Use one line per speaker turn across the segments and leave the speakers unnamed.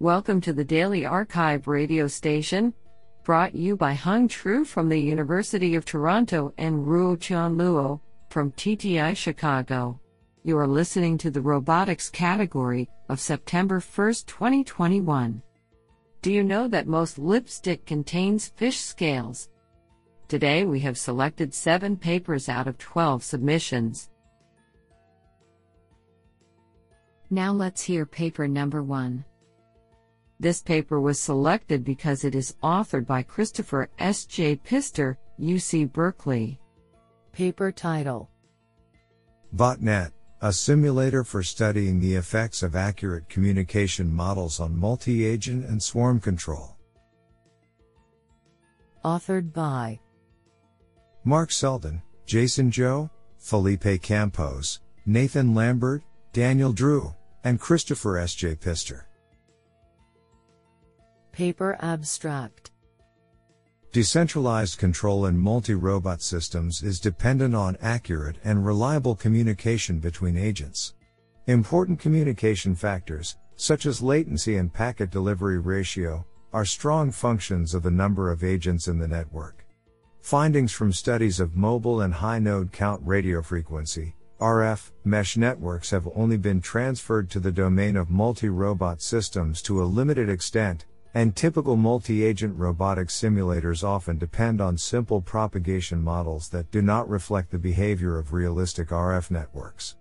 Welcome to the Daily arXiv radio station, brought you by Hung Tru from the University of Toronto and Ruotian Luo from TTI Chicago. You are listening to the robotics category of September 1, 2021. Do you know that most lipstick contains fish scales? Today we have selected 7 papers out of 12 submissions. Now let's hear paper number 1. This paper was selected because it is authored by Kristofer S. J. Pister, UC Berkeley.
Paper title
Botnet, a simulator for studying the effects of accurate communication models on multi agent and swarm control.
Authored by
Mark Selden, Jason Zhou, Felipe Campos, Nathan Lambert, Daniel Drew, and Kristofer S. J. Pister.
Paper Abstract
Decentralized control in multi robot systems is dependent on accurate and reliable communication between agents. Important communication factors, such as latency and packet delivery ratio, are strong functions of the number of agents in the network. Findings from studies of mobile and high node count radio frequency, RF, mesh networks have only been transferred to the domain of multi robot systems to a limited extent, and typical multi-agent robotic simulators often depend on simple propagation models that do not reflect the behavior of realistic RF networks.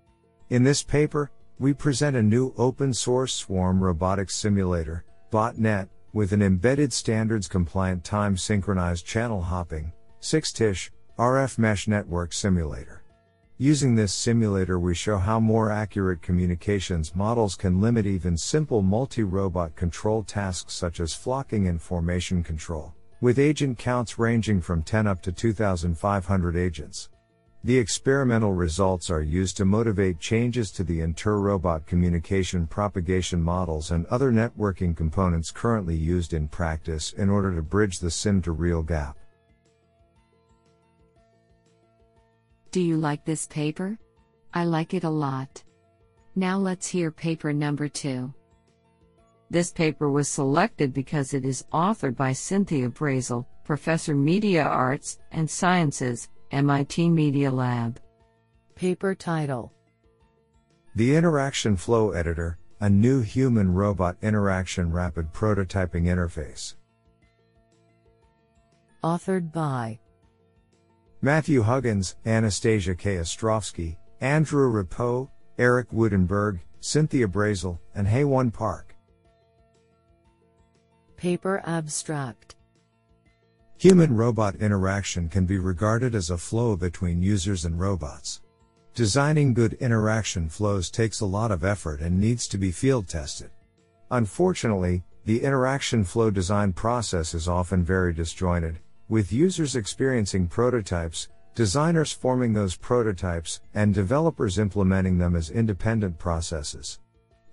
In this paper, we present a new open source swarm robotics simulator, botnet, with an embedded standards compliant time synchronized channel hopping, 6TiSCH, RF mesh network simulator. Using this simulator we show how more accurate communications models can limit even simple multi-robot control tasks such as flocking and formation control, with agent counts ranging from 10 up to 2500 agents. The experimental results are used to motivate changes to the inter-robot communication propagation models and other networking components currently used in practice in order to bridge the sim to real gap.
Do you like this paper? I like it a lot. Now let's hear paper number two. This paper was selected because it is authored by Cynthia Breazeal, Professor Media Arts and Sciences, MIT Media Lab.
Paper title
The Interaction Flow Editor, a new human robot interaction rapid prototyping interface.
Authored by
Matthew Huggins, Anastasia K. Ostrowski, Andrew Ripoll, Eric Woudenberg, Cynthia Breazeal, and Haewon Park.
Paper Abstract
Human robot interaction can be regarded as a flow between users and robots. Designing good interaction flows takes a lot of effort and needs to be field tested. Unfortunately, the interaction flow design process is often very disjointed, with users experiencing prototypes, designers forming those prototypes, and developers implementing them as independent processes.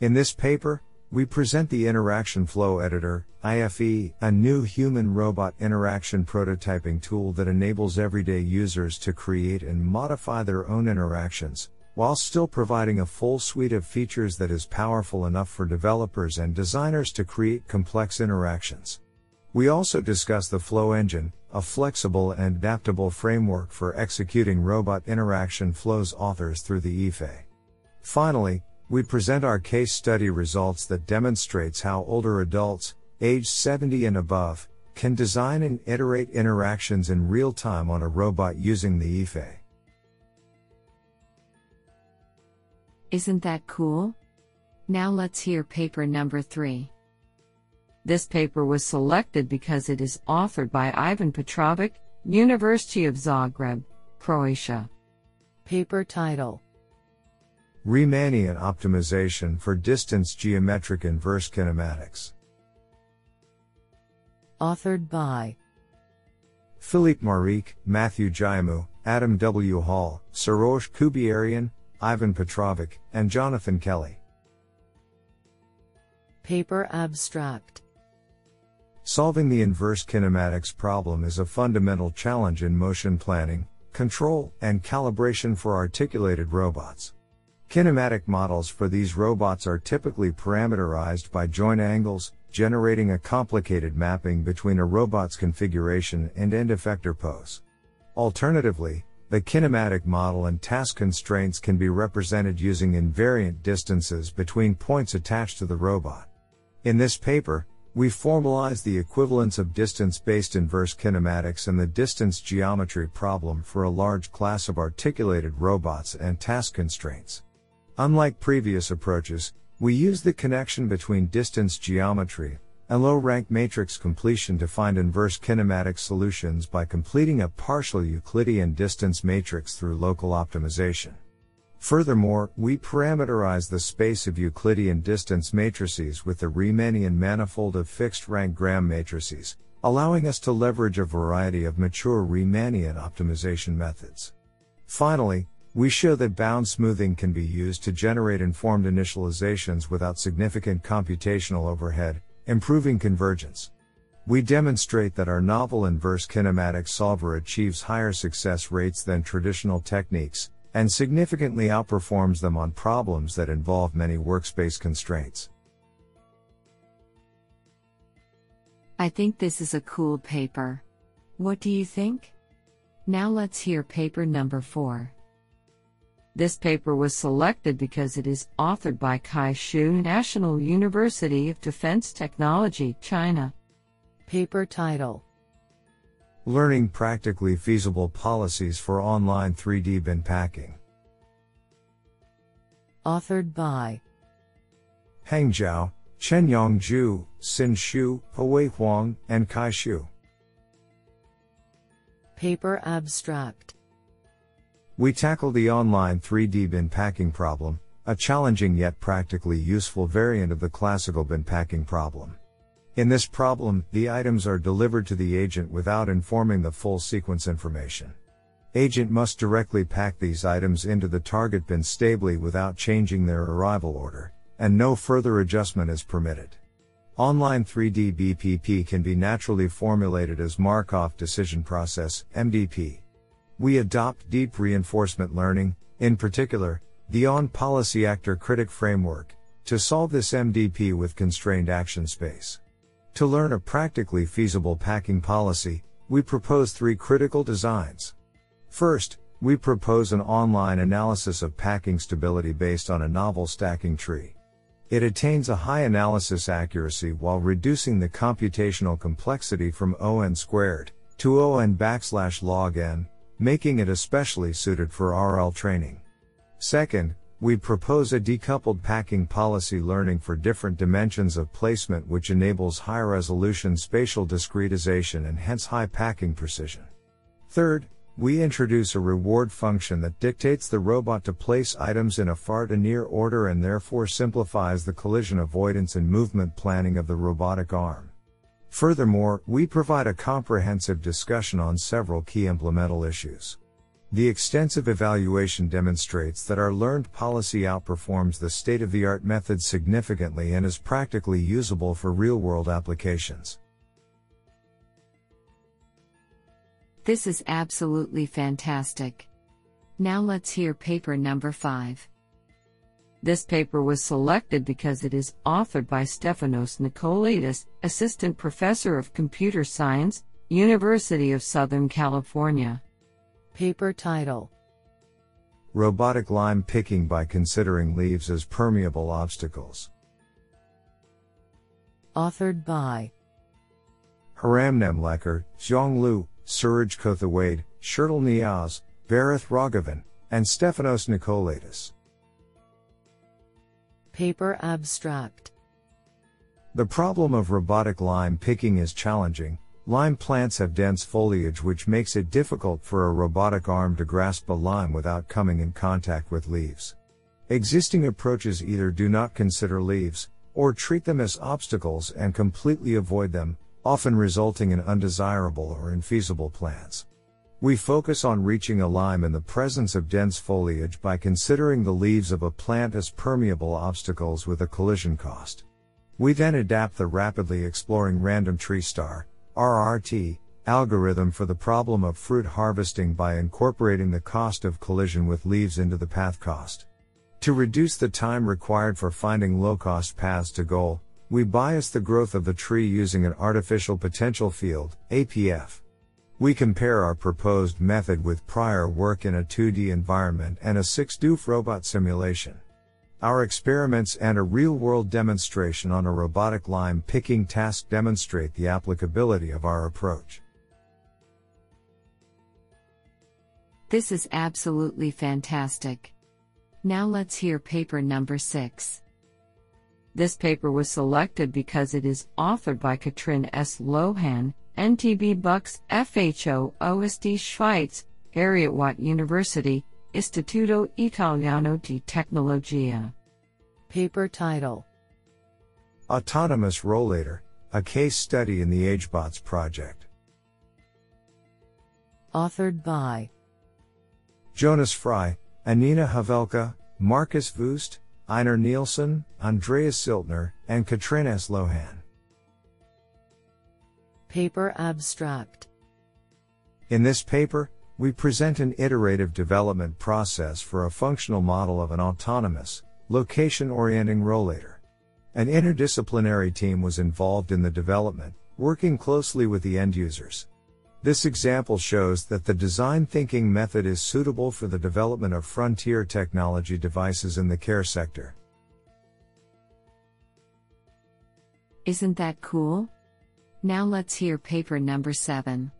In this paper, we present the Interaction Flow Editor, IFE, a new human robot interaction prototyping tool that enables everyday users to create and modify their own interactions, while still providing a full suite of features that is powerful enough for developers and designers to create complex interactions. We also discuss the Flow Engine, a flexible and adaptable framework for executing robot interaction flows authors through the IFE. Finally, we present our case study results that demonstrates how older adults, aged 70 and above, can design and iterate interactions in real time on a robot using the IFE.
Isn't that cool? Now let's hear paper number 3. This paper was selected because it is authored by Ivan Petrovic, University of Zagreb, Croatia.
Paper title
Riemannian optimization for distance geometric inverse kinematics.
Authored by
Filip Marić, Matthew Giamou, Adam W. Hall, Soroush Khoubyarian, Ivan Petrovic, and Jonathan Kelly.
Paper Abstract
Solving the inverse kinematics problem is a fundamental challenge in motion planning, control, and calibration for articulated robots. Kinematic models for these robots are typically parameterized by joint angles, generating a complicated mapping between a robot's configuration and end effector pose. Alternatively, the kinematic model and task constraints can be represented using invariant distances between points attached to the robot. In this paper, we formalize the equivalence of distance-based inverse kinematics and the distance geometry problem for a large class of articulated robots and task constraints. Unlike previous approaches, we use the connection between distance geometry and low rank matrix completion to find inverse kinematic solutions by completing a partial Euclidean distance matrix through local optimization. Furthermore, we parameterize the space of Euclidean distance matrices with the Riemannian manifold of fixed rank Gram matrices, allowing us to leverage a variety of mature Riemannian optimization methods. Finally, we show that bound smoothing can be used to generate informed initializations without significant computational overhead, improving convergence. We demonstrate that our novel inverse kinematic solver achieves higher success rates than traditional techniques, and significantly outperforms them on problems that involve many workspace constraints.
I think this is a cool paper. What do you think? Now let's hear paper number 4. This paper was selected because it is authored by Kai Xu National University of Defense Technology, China.
Paper title
Learning practically feasible policies for online 3D bin packing.
Authored by
Hang Zhao, Chenyang Zhu, Xin Xu, Hui Huang, and Kai Xu.
Paper abstract
We tackle the online 3D bin packing problem, a challenging yet practically useful variant of the classical bin packing problem. In this problem, the items are delivered to the agent without informing the full sequence information. Agent must directly pack these items into the target bin stably without changing their arrival order, and no further adjustment is permitted. Online 3D BPP can be naturally formulated as Markov Decision Process, MDP. We adopt deep reinforcement learning, in particular, the On Policy Actor Critic Framework, to solve this MDP with constrained action space. To learn a practically feasible packing policy, we propose three critical designs. First, we propose an online analysis of packing stability based on a novel stacking tree. It attains a high analysis accuracy while reducing the computational complexity from ON squared to ON backslash log n, making it especially suited for RL training. Second, we propose a decoupled packing policy learning for different dimensions of placement which enables high resolution spatial discretization and hence high packing precision. Third, we introduce a reward function that dictates the robot to place items in a far to near order and therefore simplifies the collision avoidance and movement planning of the robotic arm. Furthermore, we provide a comprehensive discussion on several key implemental issues. The extensive evaluation demonstrates that our learned policy outperforms the state of the art method significantly and is practically usable for real world applications.
This is absolutely fantastic. Now let's hear paper number 5. This paper was selected because it is authored by Stefanos Nikolaidis, Assistant Professor of Computer Science, University of Southern California.
Paper title
Robotic lime picking by considering leaves as permeable obstacles.
Authored by
Heramb Nemlekar, Xiong Lu, Suraj Kothawade, Sherdil Niyaz, Barath Raghavan, and Stefanos Nikolaidis.
Paper abstract
The problem of robotic lime picking is challenging, Lime plants have dense foliage which makes it difficult for a robotic arm to grasp a lime without coming in contact with leaves. Existing approaches either do not consider leaves, or treat them as obstacles and completely avoid them, often resulting in undesirable or infeasible plants. We focus on reaching a lime in the presence of dense foliage by considering the leaves of a plant as permeable obstacles with a collision cost. We then adapt the rapidly exploring random tree star, RRT, algorithm for the problem of fruit harvesting by incorporating the cost of collision with leaves into the path cost. To reduce the time required for finding low cost paths to goal, we bias the growth of the tree using an artificial potential field, APF. We compare our proposed method with prior work in a 2D environment and a 6DOF robot simulation. Our experiments and a real world demonstration on a robotic lime picking task demonstrate the applicability of our approach.
This is absolutely fantastic. Now let's hear paper number 6. This paper was selected because it is authored by Katrin S. Lohan, NTB Buchs, FHO, OST Schweiz, Heriot-Watt University, Istituto Italiano di Tecnologia.
Paper title
Autonomous Rollator, a case study in the AgeBots project.
Authored by
Jonas Fry, Anina Havelka, Marcus Voost, Einar Nielsen, Andreas Siltner, and Katrina S. Lohan.
Paper Abstract
In this paper, we present an iterative development process for a functional model of an autonomous, location orienting rollator. An interdisciplinary team was involved in the development, working closely with the end users. This example shows that the design thinking method is suitable for the development of frontier technology devices in the care sector.
Isn't that cool? Now let's hear paper number 7.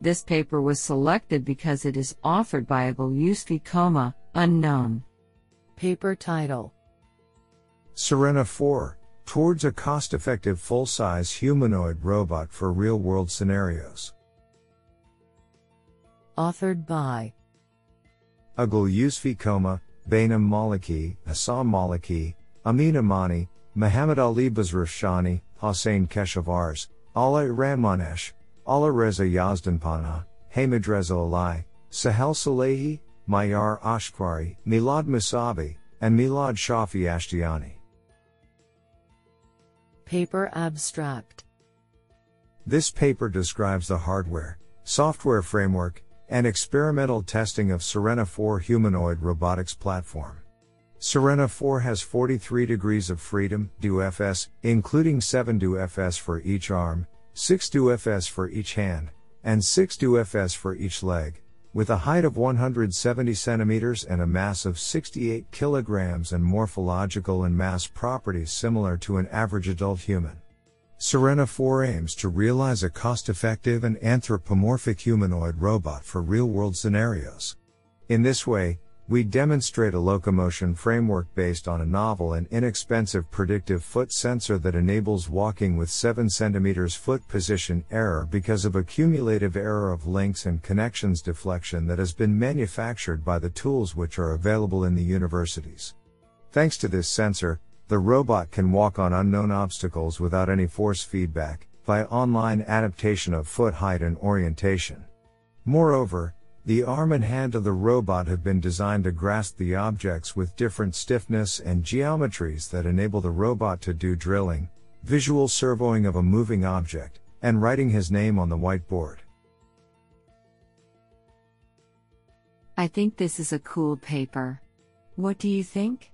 This paper was selected because it is authored by Agil Coma, unknown.
Paper title
Surena 4 Towards a cost effective full size humanoid robot for real world scenarios.
Authored by
Agil Yusfi Koma, Behnam Maleki, Assam Maliki, Amin Amani, Muhammad Ali Bazrafshani, Hossein Keshavarz, Allah Ranmanesh, Allah Reza Yazdanpana, Hamid Reza Alai, Sahel Salehi, Mayar Ashkwari, Milad Musabi, and Milad Shafi Ashtiani.
Paper Abstract
This paper describes the hardware, software framework, and experimental testing of Surena 4 humanoid robotics platform. Surena 4 has 43 degrees of freedom, DUFS, including 7 DUFS for each arm, 6 DUFS for each hand, and 6 DUFS for each leg, with a height of 170 centimeters and a mass of 68 kilograms and morphological and mass properties similar to an average adult human. Surena 4 aims to realize a cost effective and anthropomorphic humanoid robot for real world scenarios. In this way, we demonstrate a locomotion framework based on a novel and inexpensive predictive foot sensor that enables walking with 7 cm foot position error because of a cumulative error of links and connections deflection that has been manufactured by the tools which are available in the universities. Thanks to this sensor, the robot can walk on unknown obstacles without any force feedback, via online adaptation of foot height and orientation. Moreover, the arm and hand of the robot have been designed to grasp the objects with different stiffness and geometries that enable the robot to do drilling, visual servoing of a moving object, and writing his name on the whiteboard.
I think this is a cool paper. What do you think?